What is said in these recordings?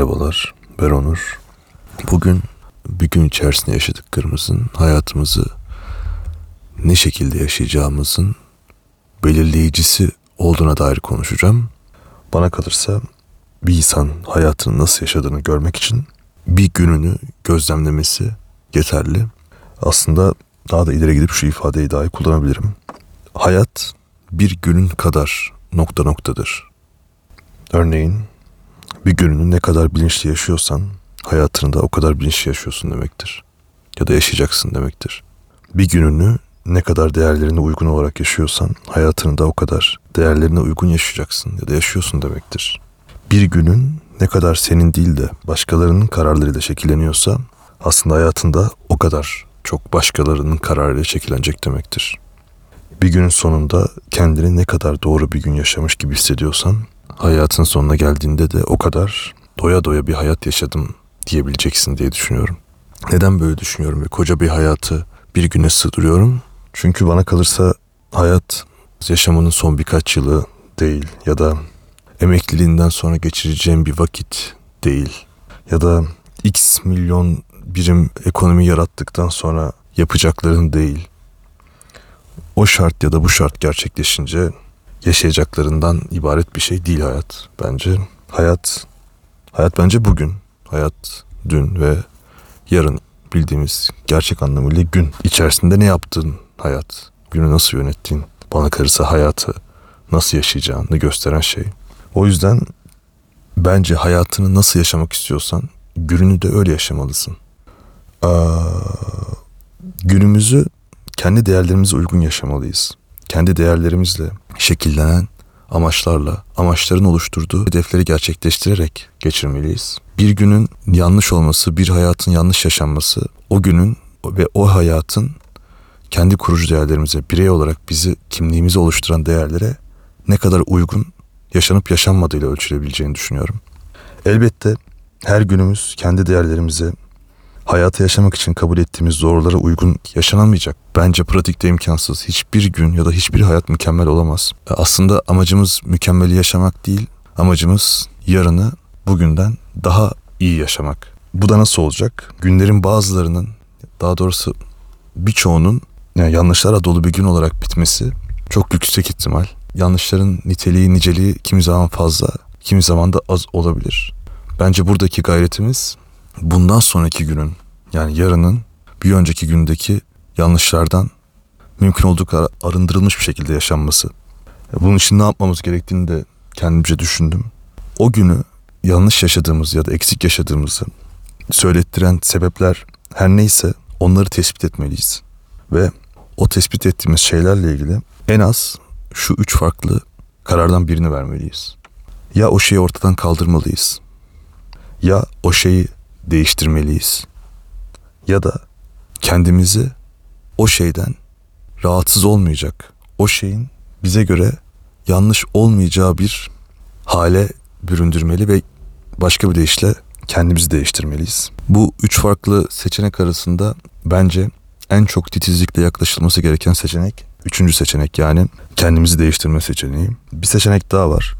Merhabalar, ben Onur. Bugün bir gün içerisinde yaşadıklarımızın hayatımızı ne şekilde yaşayacağımızın belirleyicisi olduğuna dair konuşacağım. Bana kalırsa bir insan hayatını nasıl yaşadığını görmek için bir gününü gözlemlemesi yeterli. Aslında daha da ileri gidip şu ifadeyi dahi kullanabilirim. Hayat bir günün kadar nokta noktadır. Örneğin bir gününü ne kadar bilinçli yaşıyorsan hayatını da o kadar bilinçli yaşıyorsun demektir. Ya da yaşayacaksın demektir. Bir gününü ne kadar değerlerine uygun olarak yaşıyorsan hayatını da o kadar değerlerine uygun yaşayacaksın ya da yaşıyorsun demektir. Bir günün ne kadar senin değil de başkalarının kararlarıyla şekilleniyorsa aslında hayatında o kadar çok başkalarının kararıyla şekillenecek demektir. Bir günün sonunda kendini ne kadar doğru bir gün yaşamış gibi hissediyorsan hayatın sonuna geldiğinde de o kadar doya doya bir hayat yaşadım diyebileceksin diye düşünüyorum. Neden böyle düşünüyorum ve koca bir hayatı bir güne sığdırıyorum? Çünkü bana kalırsa hayat yaşamının son birkaç yılı değil ya da emekliliğinden sonra geçireceğim bir vakit değil ya da x milyon birim ekonomi yarattıktan sonra yapacakların değil. O şart ya da bu şart gerçekleşince yaşayacaklarından ibaret bir şey değil hayat bence. Hayat hayat bence bugün. Hayat dün ve yarın bildiğimiz gerçek anlamıyla gün. içerisinde ne yaptın hayat? Günü nasıl yönettiğin? Bana kalırsa hayatı nasıl yaşayacağını gösteren şey. O yüzden bence hayatını nasıl yaşamak istiyorsan gününü de öyle yaşamalısın. Aa, günümüzü kendi değerlerimize uygun yaşamalıyız. Kendi değerlerimizle şekillenen amaçlarla, amaçların oluşturduğu hedefleri gerçekleştirerek geçirmeliyiz. Bir günün yanlış olması, bir hayatın yanlış yaşanması, o günün ve o hayatın kendi kurucu değerlerimize, birey olarak bizi, kimliğimizi oluşturan değerlere ne kadar uygun yaşanıp yaşanmadığıyla ölçülebileceğini düşünüyorum. Elbette her günümüz kendi değerlerimize, hayatı yaşamak için kabul ettiğimiz zorlara uygun yaşanamayacak. Bence pratikte imkansız. Hiçbir gün ya da hiçbir hayat mükemmel olamaz. E, aslında amacımız mükemmeli yaşamak değil, amacımız yarını bugünden daha iyi yaşamak. Bu da nasıl olacak? Günlerin bazılarının, daha doğrusu birçoğunun yani yanlışlara dolu bir gün olarak bitmesi çok yüksek ihtimal. Yanlışların niteliği, niceliği kimi zaman fazla, kimi zaman da az olabilir. Bence buradaki gayretimiz bundan sonraki günün yani yarının bir önceki gündeki yanlışlardan mümkün olduğu kadar arındırılmış bir şekilde yaşanması. Bunun için ne yapmamız gerektiğini de kendimce düşündüm. O günü yanlış yaşadığımız ya da eksik yaşadığımızı söylettiren sebepler her neyse onları tespit etmeliyiz. Ve o tespit ettiğimiz şeylerle ilgili en az şu üç farklı karardan birini vermeliyiz. Ya o şeyi ortadan kaldırmalıyız. Ya o şeyi değiştirmeliyiz. Ya da kendimizi o şeyden rahatsız olmayacak, o şeyin bize göre yanlış olmayacağı bir hale büründürmeli ve başka bir deyişle kendimizi değiştirmeliyiz. Bu üç farklı seçenek arasında bence en çok titizlikle yaklaşılması gereken seçenek üçüncü seçenek yani kendimizi değiştirme seçeneği. Bir seçenek daha var.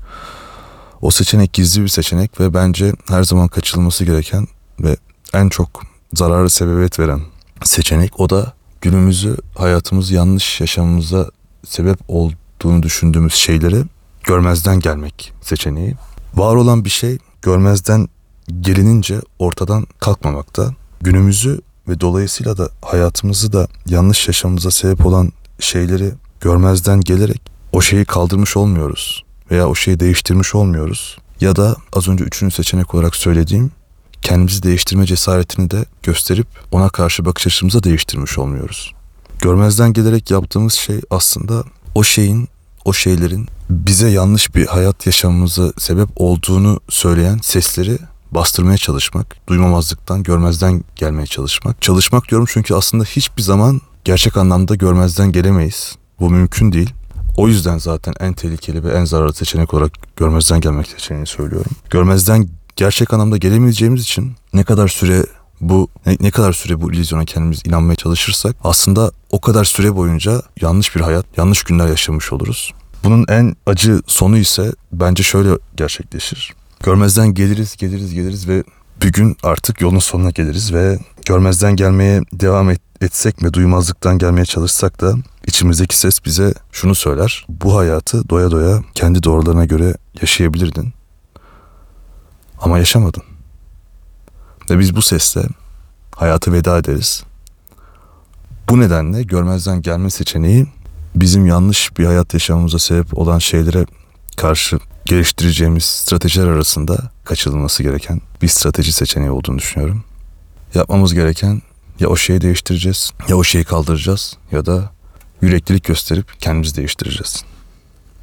O seçenek gizli bir seçenek ve bence her zaman kaçılması gereken ve en çok zararı sebebiyet veren seçenek o da günümüzü hayatımız yanlış yaşamımıza sebep olduğunu düşündüğümüz şeyleri görmezden gelmek seçeneği. Var olan bir şey görmezden gelinince ortadan kalkmamakta. Günümüzü ve dolayısıyla da hayatımızı da yanlış yaşamımıza sebep olan şeyleri görmezden gelerek o şeyi kaldırmış olmuyoruz veya o şeyi değiştirmiş olmuyoruz. Ya da az önce üçüncü seçenek olarak söylediğim kendimizi değiştirme cesaretini de gösterip ona karşı bakış açımızı değiştirmiş olmuyoruz. Görmezden gelerek yaptığımız şey aslında o şeyin, o şeylerin bize yanlış bir hayat yaşamamıza sebep olduğunu söyleyen sesleri bastırmaya çalışmak, duymamazlıktan, görmezden gelmeye çalışmak. Çalışmak diyorum çünkü aslında hiçbir zaman gerçek anlamda görmezden gelemeyiz. Bu mümkün değil. O yüzden zaten en tehlikeli ve en zararlı seçenek olarak görmezden gelmek seçeneğini söylüyorum. Görmezden gerçek anlamda gelemeyeceğimiz için ne kadar süre bu ne, ne kadar süre bu illüzyona kendimiz inanmaya çalışırsak aslında o kadar süre boyunca yanlış bir hayat, yanlış günler yaşamış oluruz. Bunun en acı sonu ise bence şöyle gerçekleşir. Görmezden geliriz, geliriz, geliriz ve bir gün artık yolun sonuna geliriz ve görmezden gelmeye devam et, etsek mi, duymazlıktan gelmeye çalışsak da içimizdeki ses bize şunu söyler. Bu hayatı doya doya kendi doğrularına göre yaşayabilirdin. Ama yaşamadın. Ve biz bu sesle hayata veda ederiz. Bu nedenle görmezden gelme seçeneği bizim yanlış bir hayat yaşamamıza sebep olan şeylere karşı geliştireceğimiz stratejiler arasında kaçınılması gereken bir strateji seçeneği olduğunu düşünüyorum. Yapmamız gereken ya o şeyi değiştireceğiz ya o şeyi kaldıracağız ya da yüreklilik gösterip kendimizi değiştireceğiz.